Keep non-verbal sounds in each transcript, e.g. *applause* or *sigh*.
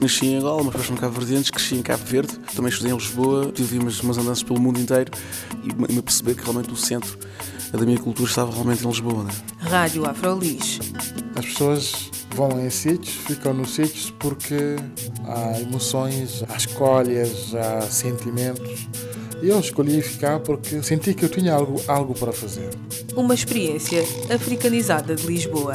Nasci em Angola, mas depois no Cabo Verdeantes, cresci em Cabo Verde, também estudei em Lisboa, tive umas, umas andanças pelo mundo inteiro e me perceber que realmente o centro da minha cultura estava realmente em Lisboa. Né? Rádio Afrolis. As pessoas vão em sítios, ficam nos sítios porque há emoções, há escolhas, há sentimentos. Eu escolhi ficar porque senti que eu tinha algo, algo para fazer. Uma experiência africanizada de Lisboa.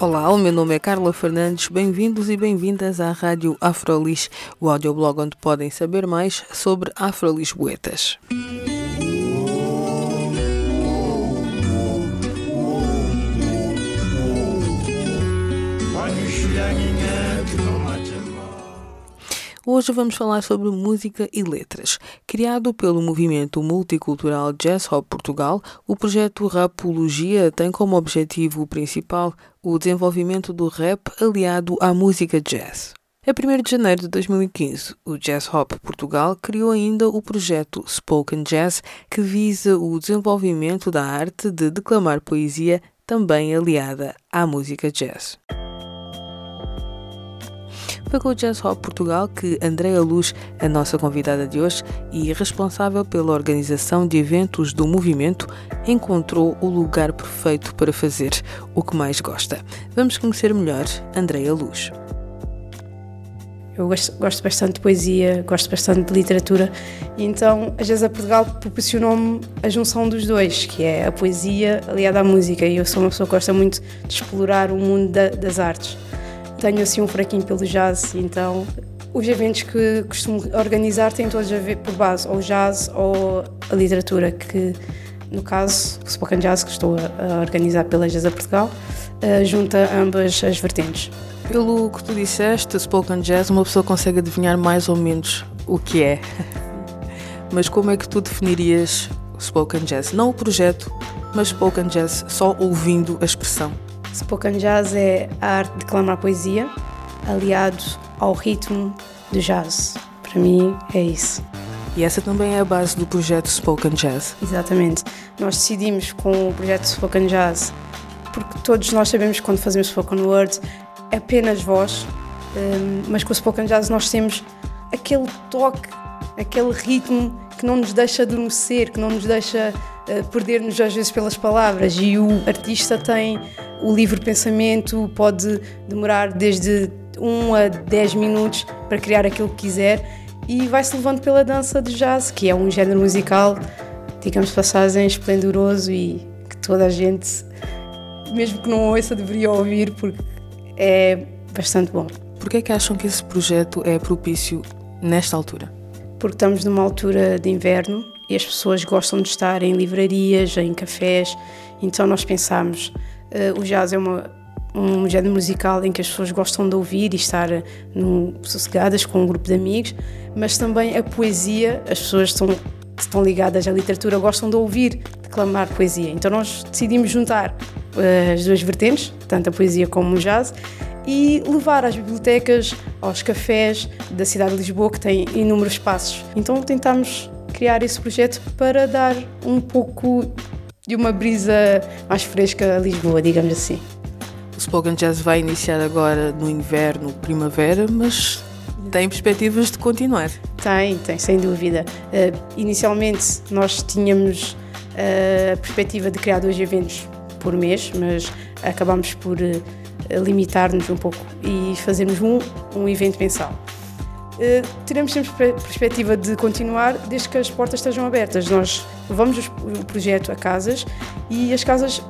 Olá, o meu nome é Carla Fernandes. Bem-vindos e bem-vindas à Rádio Afrolis, o audioblog onde podem saber mais sobre Afrolisboetas. Hoje vamos falar sobre música e letras. Criado pelo movimento multicultural Jazz Hop Portugal, o projeto Rapologia tem como objetivo principal o desenvolvimento do rap aliado à música jazz. A 1 de janeiro de 2015, o Jazz Hop Portugal criou ainda o projeto Spoken Jazz, que visa o desenvolvimento da arte de declamar poesia, também aliada à música jazz. Foi o Jazz Hop Portugal que Andréa Luz, a nossa convidada de hoje e responsável pela organização de eventos do movimento, encontrou o lugar perfeito para fazer o que mais gosta. Vamos conhecer melhor Andréa Luz. Eu gosto, gosto, bastante de poesia, gosto bastante de literatura, e então a Jazz Portugal proporcionou-me a junção dos dois, que é a poesia aliada à música, e eu sou uma pessoa que gosta muito de explorar o mundo da, das artes tenho assim um fraquinho pelo jazz, então os eventos que costumo organizar têm todos a ver por base ou jazz ou a literatura, que no caso o Spoken Jazz que estou a organizar pela Jazz Portugal uh, junta ambas as vertentes. Pelo que tu disseste, Spoken Jazz, uma pessoa consegue adivinhar mais ou menos o que é. *laughs* Mas como é que tu definirias Spoken Jazz? Não o projeto, mas Spoken Jazz, só ouvindo a expressão. Spoken Jazz é a arte de declamar poesia aliado ao ritmo do jazz. Para mim é isso. E essa também é a base do projeto Spoken Jazz. Exatamente. Nós decidimos com o projeto Spoken Jazz, porque todos nós sabemos que quando fazemos Spoken Word é apenas voz, hum, mas com o Spoken Jazz nós temos aquele toque, aquele ritmo que não nos deixa adormecer, que não nos deixa uh, perder-nos às vezes pelas palavras. E o artista tem o livre pensamento, pode demorar desde 1 a 10 minutos para criar aquilo que quiser e vai-se levando pela dança de jazz, que é um género musical, digamos, passagem esplendoroso e que toda a gente, mesmo que não ouça, deveria ouvir porque é bastante bom. Por que é que acham que esse projeto é propício nesta altura? Porque estamos numa altura de inverno e as pessoas gostam de estar em livrarias, em cafés, então nós pensamos Uh, o jazz é uma, um género musical em que as pessoas gostam de ouvir e estar no, sossegadas com um grupo de amigos, mas também a poesia, as pessoas estão, estão ligadas à literatura gostam de ouvir, declamar poesia. Então nós decidimos juntar uh, as duas vertentes, tanto a poesia como o jazz, e levar às bibliotecas, aos cafés da cidade de Lisboa, que tem inúmeros espaços. Então tentámos criar esse projeto para dar um pouco de uma brisa mais fresca a Lisboa, digamos assim. O Spoken Jazz vai iniciar agora no inverno, primavera, mas tem perspectivas de continuar? Tem, tem, sem dúvida. Uh, inicialmente nós tínhamos uh, a perspectiva de criar dois eventos por mês, mas acabamos por uh, limitar-nos um pouco e fazermos um, um evento mensal. Uh, teremos sempre perspectiva de continuar desde que as portas estejam abertas. Nós levamos o projeto a casas e as casas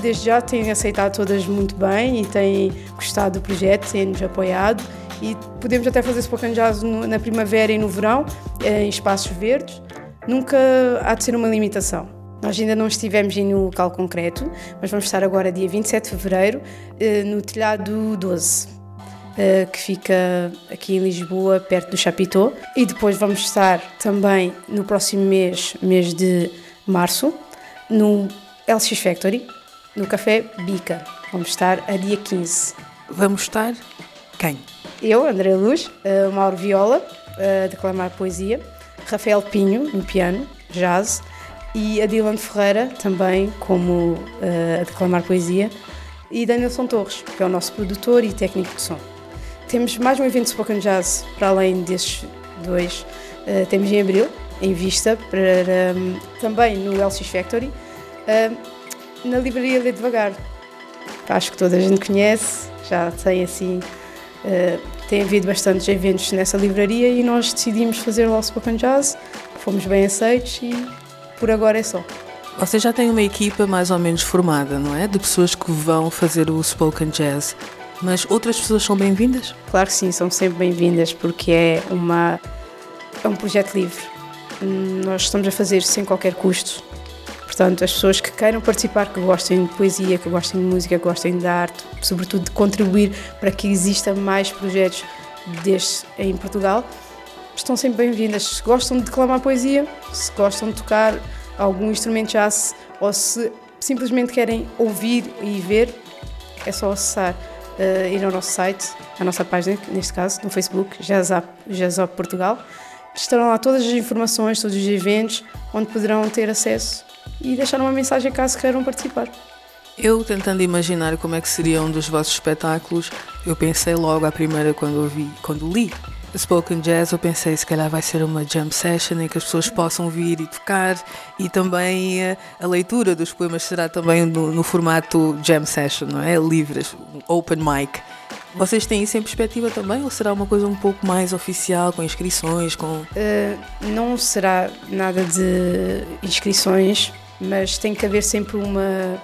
desde já têm aceitado todas muito bem e têm gostado do projeto, têm-nos apoiado e podemos até fazer Spoken Jazz na primavera e no verão, eh, em espaços verdes. Nunca há de ser uma limitação. Nós ainda não estivemos em um local concreto, mas vamos estar agora dia 27 de fevereiro eh, no telhado 12 uh, que fica aqui em Lisboa, perto do Chapitó. E depois vamos estar também no próximo mês, mês de março, no LX Factory, no Café Bica. Vamos estar a dia 15. Vamos estar quem? eu, André Luz, uh, Mauro Viola, a declamar poesia, Rafael Pinho, no piano, jazz, e a Dylan Ferreira, também como uh, a declamar poesia, e Danielson Torres, que é o nosso produtor e técnico de som. Temos mais um evento de Spoken Jazz para além desses dois. Uh, temos em abril, em vista, para, um, também no LX Factory, uh, na livraria Lê Devagar. Acho que toda a gente conhece, já tem assim. Uh, tem havido bastantes eventos nessa livraria e nós decidimos fazer lá o Spoken Jazz. Fomos bem aceitos e por agora é só. Você já tem uma equipa mais ou menos formada, não é? De pessoas que vão fazer o Spoken Jazz. Mas outras pessoas são bem-vindas? Claro que sim, são sempre bem-vindas porque é, uma, é um projeto livre. Nós estamos a fazer sem qualquer custo. Portanto, as pessoas que queiram participar, que gostem de poesia, que gostem de música, que gostem de arte, sobretudo de contribuir para que exista mais projetos destes em Portugal, estão sempre bem-vindas. Se gostam de declamar poesia, se gostam de tocar algum instrumento jazz ou se simplesmente querem ouvir e ver, é só acessar, uh, ir ao nosso site, à nossa página, neste caso, no Facebook, Jazzop Portugal. Estarão lá todas as informações, todos os eventos, onde poderão ter acesso e deixar uma mensagem caso queiram participar. Eu, tentando imaginar como é que seria um dos vossos espetáculos, eu pensei logo à primeira quando ouvi, quando li Spoken Jazz, eu pensei se calhar vai ser uma jam session em que as pessoas possam vir e tocar e também a, eh, a leitura dos poemas será também no, no, formato jam session, não é? Livres, open mic. Vocês têm isso em perspectiva também ou será uma coisa um pouco mais oficial, com inscrições? Com... Uh, não será nada de inscrições, mas tem que haver sempre uma,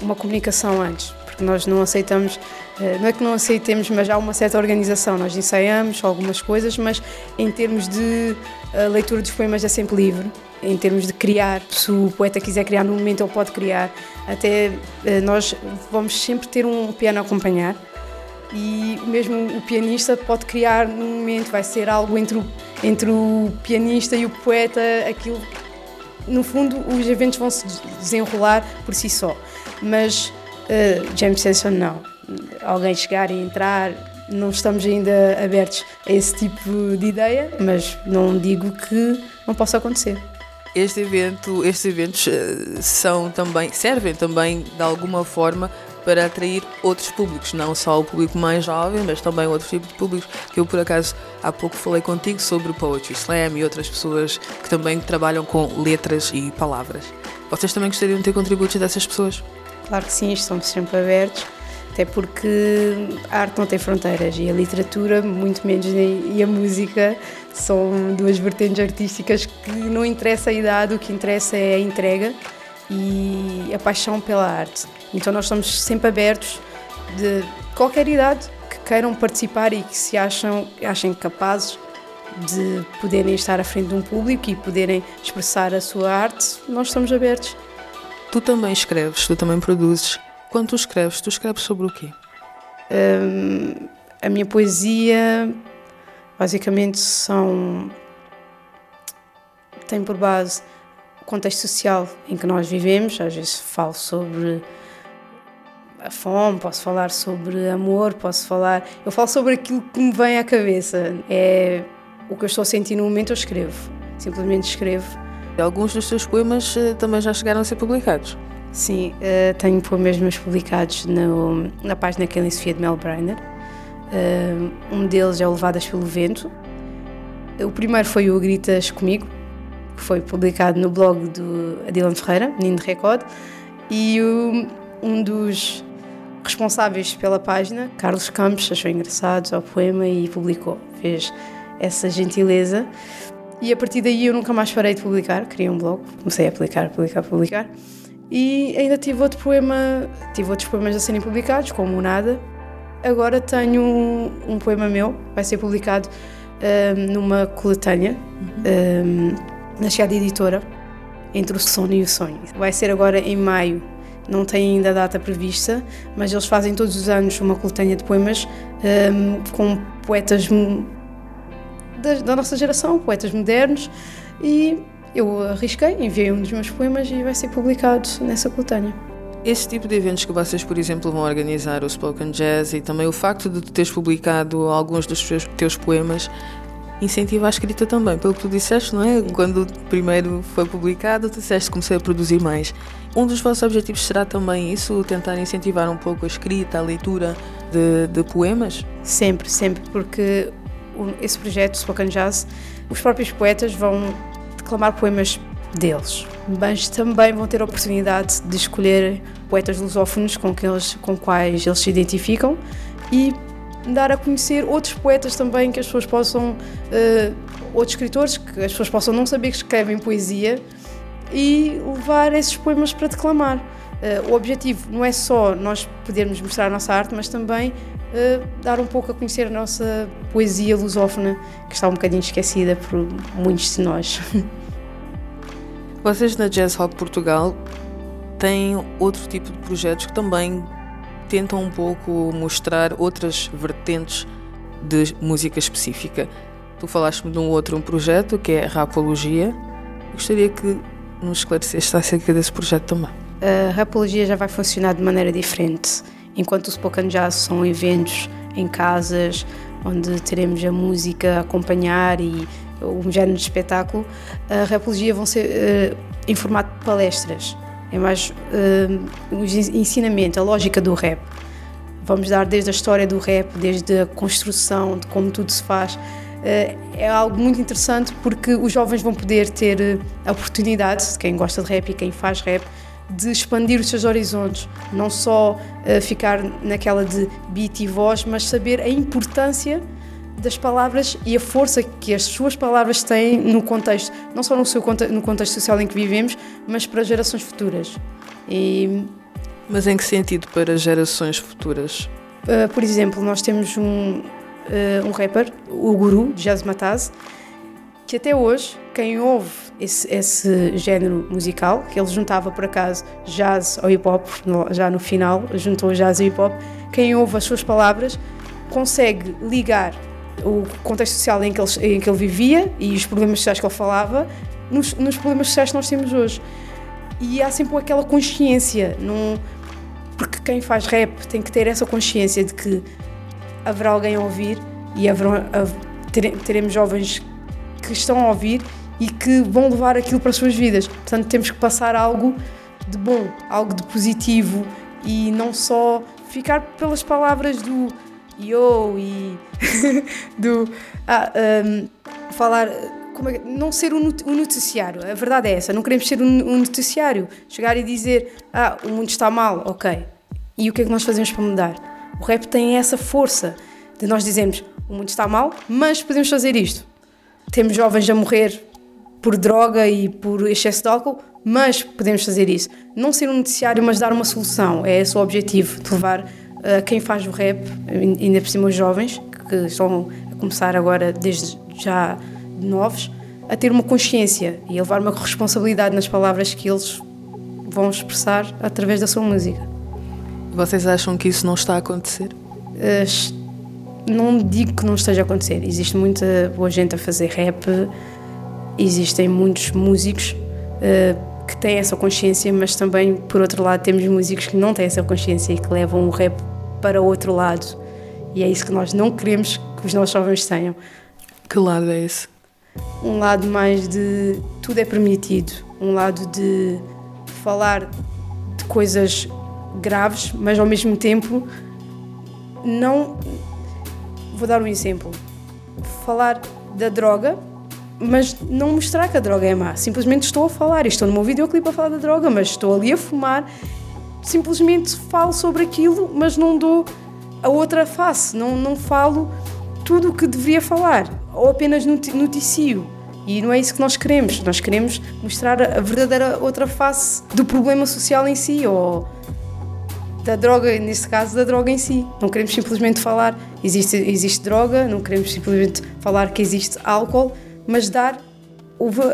uma comunicação antes, porque nós não aceitamos eh, não é que não aceitemos, mas há uma certa organização. Nós ensaiamos algumas coisas, mas em termos de eh, leitura dos poemas é sempre livre. Em termos de criar, se o poeta quiser criar no momento, ele pode criar. Até eh, nós vamos sempre ter um piano a acompanhar e mesmo o pianista pode criar no momento, vai ser algo entre o, entre o pianista e o poeta, aquilo. No fundo, os eventos vão se desenrolar por si só, mas uh, James Session não alguém chegar e entrar. Não estamos ainda abertos a esse tipo de ideia, mas não digo que não possa acontecer. Este evento, estes eventos eh, são também, servem também de alguma forma para atrair outros públicos, não só o público mais jovem, mas também outros tipos de públicos. Eu, por acaso, há pouco falei contigo sobre o Poetry Slam e outras pessoas que também trabalham com letras e palavras. Vocês também gostariam de ter contributos dessas pessoas? Claro que sim, estamos sempre abertos até porque a arte não tem fronteiras e a literatura, muito menos, e a música são duas vertentes artísticas que não interessa a idade, o que interessa é a entrega e a paixão pela arte. Então nós estamos sempre abertos de qualquer idade que queiram participar e que se acham, achem capazes de poderem estar à frente de um público e poderem expressar a sua arte, nós estamos abertos. Tu também escreves, tu também produzes. Quando tu escreves, tu escreves sobre o quê? Um, a minha poesia, basicamente, são. tem por base o contexto social em que nós vivemos. Às vezes falo sobre a fome, posso falar sobre amor, posso falar. Eu falo sobre aquilo que me vem à cabeça. É o que eu estou a sentir no momento, eu escrevo. Simplesmente escrevo. Alguns dos teus poemas eh, também já chegaram a ser publicados. Sim, uh, tenho poemas meus publicados no, na página Kelly Sofia de Mel Brainer. Uh, um deles é o Levadas pelo Vento. O primeiro foi o Gritas Comigo, que foi publicado no blog do Adilan Ferreira, Menino de Record. E um dos responsáveis pela página, Carlos Campos, achou engraçado o poema e publicou. Fez essa gentileza. E a partir daí eu nunca mais parei de publicar, criei um blog, comecei a publicar, publicar, publicar. E ainda tive outro poema, tive outros poemas a serem publicados, como o Nada. Agora tenho um, um poema meu, vai ser publicado um, numa coletânea um, na Chegada Editora, entre o sono e o sonho. Vai ser agora em maio, não tem ainda data prevista, mas eles fazem todos os anos uma coletânea de poemas um, com poetas da, da, nossa geração, poetas modernos, e eu arrisquei, enviei um dos meus poemas e vai ser publicado nessa coletânea. Esse tipo de eventos que vocês, por exemplo, vão organizar, o Spoken Jazz e também o facto de tu teres publicado alguns dos teus poemas, incentiva a escrita também, pelo que tu disseste, não é? Quando primeiro foi publicado, tu disseste que comecei a produzir mais. Um dos vossos objetivos será também isso, tentar incentivar um pouco a escrita, a leitura de, de poemas? Sempre, sempre, porque esse projeto, Spoken Jazz, os próprios poetas vão declamar poemas deles, mas também vão ter a oportunidade de escolher poetas lusófonos com, que eles, com quais eles se identificam e dar a conhecer outros poetas também que as pessoas possam, uh, outros escritores que as pessoas possam não saber que escrevem poesia e levar esses poemas para declamar. Uh, o objetivo não é só nós podermos mostrar a nossa arte, mas também dar um pouco a conhecer a nossa poesia lusófona, que está um bocadinho esquecida por muitos de nós. *laughs* Vocês na Jazz Rock Portugal têm outro tipo de projetos que também tentam um pouco mostrar outras vertentes de música específica. Tu falaste-me de um outro um projeto que é a Rapologia. Gostaria que nos esclarecesse acerca desse projeto também. A Rapologia já vai funcionar de maneira diferente. Enquanto o Spoken Jazz são eventos em casas, onde teremos a música a acompanhar e um género de espetáculo, a Rapologia vão ser uh, em formato de palestras. É mais uh, ensinamento, a lógica do rap. Vamos dar desde a história do rap, desde a construção, de como tudo se faz. Uh, é algo muito interessante porque os jovens vão poder ter a oportunidade, quem gosta de rap e quem faz rap, de expandir os seus horizontes, não só uh, ficar naquela de beat e voz, mas saber a importância das palavras e a força que as suas palavras têm no contexto, não só no, seu, no contexto social em que vivemos, mas para gerações futuras. E, mas em que sentido para gerações futuras? Uh, por exemplo, nós temos um, uh, um rapper, o Guru, Jazz Mataz, que até hoje, quem ouve esse, esse, género musical, que ele juntava por acaso jazz ao hip hop, já no final juntou jazz e hip hop, quem ouve as suas palavras consegue ligar o contexto social em que, ele, em que ele vivia e os problemas sociais que ele falava nos, nos problemas sociais que nós temos hoje. E há sempre aquela consciência, num, porque quem faz rap tem que ter essa consciência de que haverá alguém a ouvir e haverá, teremos jovens que estão a ouvir e que vão levar aquilo para as suas vidas. Portanto, temos que passar algo de bom, algo de positivo e não só ficar pelas palavras do yo e *laughs* do ah, um, falar é, não ser um noticiário. A verdade é essa. Não queremos ser um noticiário. Chegar e dizer ah o mundo está mal, ok. E o que é que nós fazemos para mudar? O rap tem essa força de nós dizermos o mundo está mal, mas podemos fazer isto. Temos jovens a morrer por droga e por excesso de álcool, mas podemos fazer isso. Não ser um noticiário, mas dar uma solução. É esse o objetivo, de levar a quem faz o rap, ainda por cima os jovens, que estão a começar agora desde já novos, a ter uma consciência e a levar uma responsabilidade nas palavras que eles vão expressar através da sua música. Vocês acham que isso não está a acontecer? não digo que não esteja a acontecer. Existe muita boa gente a fazer rap, existem muitos músicos uh, que têm essa consciência, mas também, por outro lado, temos músicos que não têm essa consciência e que levam o rap para outro lado. E é isso que nós não queremos que os nossos jovens tenham. Que lado é esse? Um lado mais de tudo é permitido, um lado de falar de coisas graves, mas ao mesmo tempo não. Vou dar um exemplo. Falar da droga, mas não mostrar que a droga é má. Simplesmente estou a falar. Estou no meu videoclipe a falar da droga, mas estou ali a fumar simplesmente falo sobre aquilo, mas não dou a outra face, não, não falo tudo o que deveria falar, ou apenas noticio. E não é isso que nós queremos. Nós queremos mostrar a verdadeira outra face do problema social em si, ou da droga, neste caso, da droga em si. Não queremos simplesmente falar existe, existe droga, não queremos simplesmente falar que existe álcool, mas dar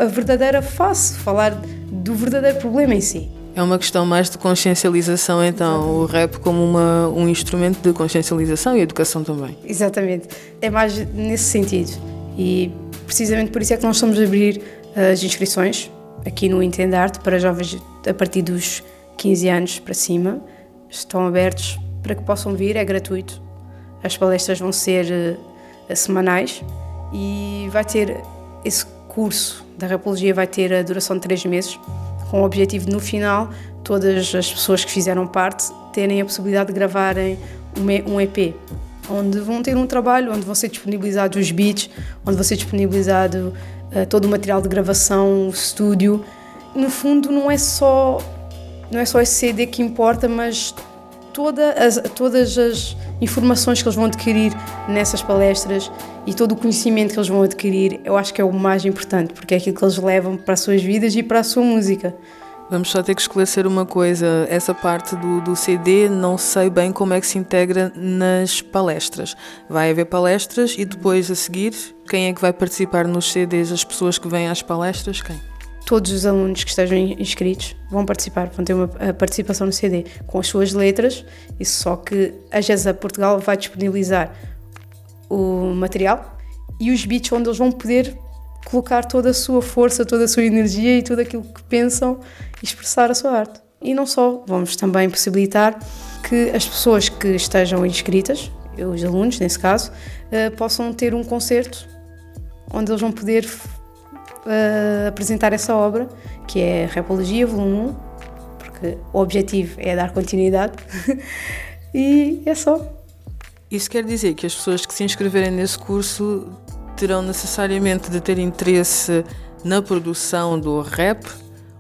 a verdadeira face, falar do verdadeiro problema em si. É uma questão mais de consciencialização, então, Exatamente. o rap como uma, um instrumento de consciencialização e educação também. Exatamente, é mais nesse sentido. E precisamente por isso é que nós estamos a abrir as inscrições aqui no Entendarte para jovens a partir dos 15 anos para cima estão abertos para que possam vir, é gratuito. As palestras vão ser uh, semanais e vai ter esse curso da Rapologia vai ter a duração de três meses, com o objetivo de, no final todas as pessoas que fizeram parte terem a possibilidade de gravarem um EP, onde vão ter um trabalho, onde vão ser disponibilizados os beats, onde vai ser disponibilizado uh, todo o material de gravação, o estúdio. No fundo, não é só não é só esse CD que importa, mas toda as, todas as informações que eles vão adquirir nessas palestras e todo o conhecimento que eles vão adquirir, eu acho que é o mais importante, porque é aquilo que eles levam para as suas vidas e para a sua música. Vamos só ter que esclarecer uma coisa. Essa parte do, do CD não sei bem como é que se integra nas palestras. Vai haver palestras e depois a seguir, quem é que vai participar nos CDs? As pessoas que vêm às palestras? Quem? Todos os alunos que estejam inscritos vão participar, vão ter uma participação no CD com as suas letras, isso só que a GESA Portugal vai disponibilizar o material e os beats onde eles vão poder colocar toda a sua força, toda a sua energia e tudo aquilo que pensam e expressar a sua arte. E não só, vamos também possibilitar que as pessoas que estejam inscritas, os alunos nesse caso, uh, possam ter um concerto onde eles vão poder uh, apresentar essa obra, que é Repologia, volume 1, porque o objetivo é dar continuidade. *laughs* e é só. Isso quer dizer que as pessoas que se inscreverem nesse curso terão necessariamente de ter interesse na produção do rap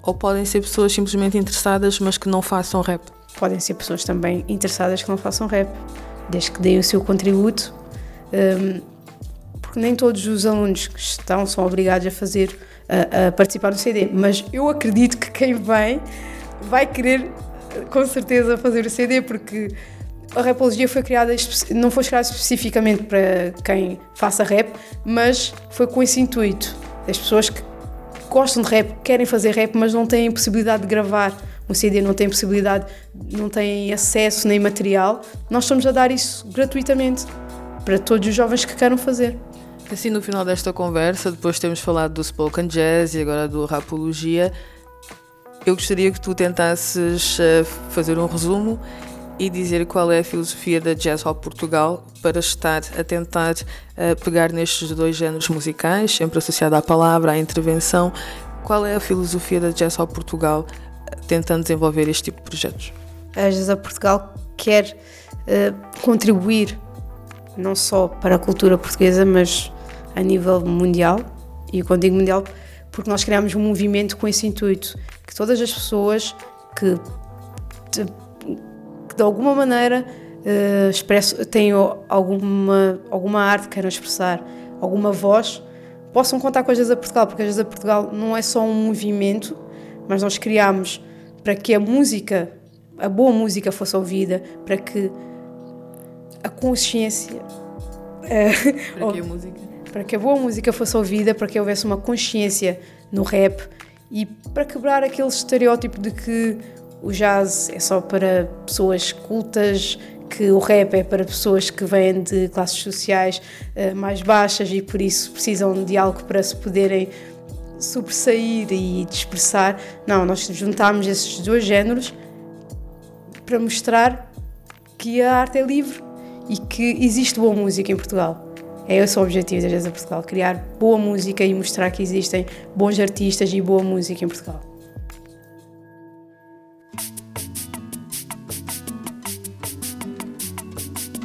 ou podem ser pessoas simplesmente interessadas, mas que não façam rap? Podem ser pessoas também interessadas que não façam rap, desde que deem o seu contributo, um, porque nem todos os alunos que estão são obrigados a fazer, a, a participar do CD, mas eu acredito que quem vem vai querer com certeza fazer o CD, porque a rapologia foi criada, não foi criada especificamente para quem faça rap, mas foi com esse intuito. As pessoas que gostam de rap, querem fazer rap, mas não têm possibilidade de gravar um CD, não têm possibilidade, não têm acesso nem material. Nós estamos a dar isso gratuitamente para todos os jovens que queiram fazer. Assim, no final desta conversa, depois temos falado do spoken jazz e agora do rapologia, eu gostaria que tu tentasses eh, fazer um resumo e dizer qual é a filosofia da Jazz Hop Portugal para estar a tentar uh, pegar nestes dois géneros musicais, sempre associado à palavra, à intervenção. Qual é a filosofia da Jazz Hop Portugal uh, tentando desenvolver este tipo de projetos? A Jazz Hop Portugal quer uh, contribuir não só para a cultura portuguesa, mas a nível mundial. E quando digo mundial, porque nós criamos um movimento com esse intuito, que todas as pessoas que de alguma maneira uh, expresso, tenham alguma, alguma arte que queiram expressar, alguma voz, possam contar com a Jazz Portugal, porque a Jazz Portugal não é só um movimento, mas nós criámos para que a música, a boa música fosse ouvida, para que a consciência. Uh, para que a música? Para que a boa música fosse ouvida, para que houvesse uma consciência no rap e para quebrar aquele estereótipo de que o jazz é só para pessoas cultas, que o rap é para pessoas que vêm de classes sociais uh, mais baixas e por isso precisam de algo para se poderem sobressair e expressar. Não, nós juntámos esses dois géneros para mostrar que a arte é livre e que existe boa música em Portugal. É esse o objetivo da Jazz Portugal, criar boa música e mostrar que existem bons artistas e boa música em Portugal.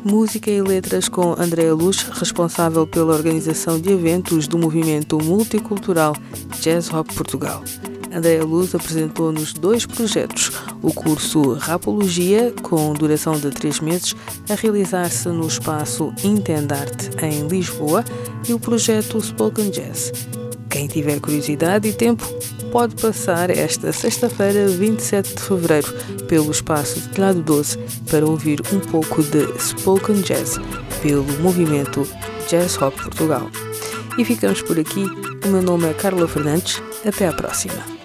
Música e Letras com Andréa Luz, responsável pela organização de eventos do movimento multicultural Jazz Hop Portugal. Andréa Luz apresentou-nos dois projetos: o curso Rapologia, com duração de três meses, a realizar-se no espaço Intendarte, em Lisboa, e o projeto Spoken Jazz. Quem tiver curiosidade e tempo, pode passar esta sexta-feira, 27 de fevereiro, pelo espaço de Telhado 12 para ouvir um pouco de Spoken Jazz pelo movimento Jazz Hop Portugal. E ficamos por aqui. O meu nome é Carla Fernandes. Até à próxima.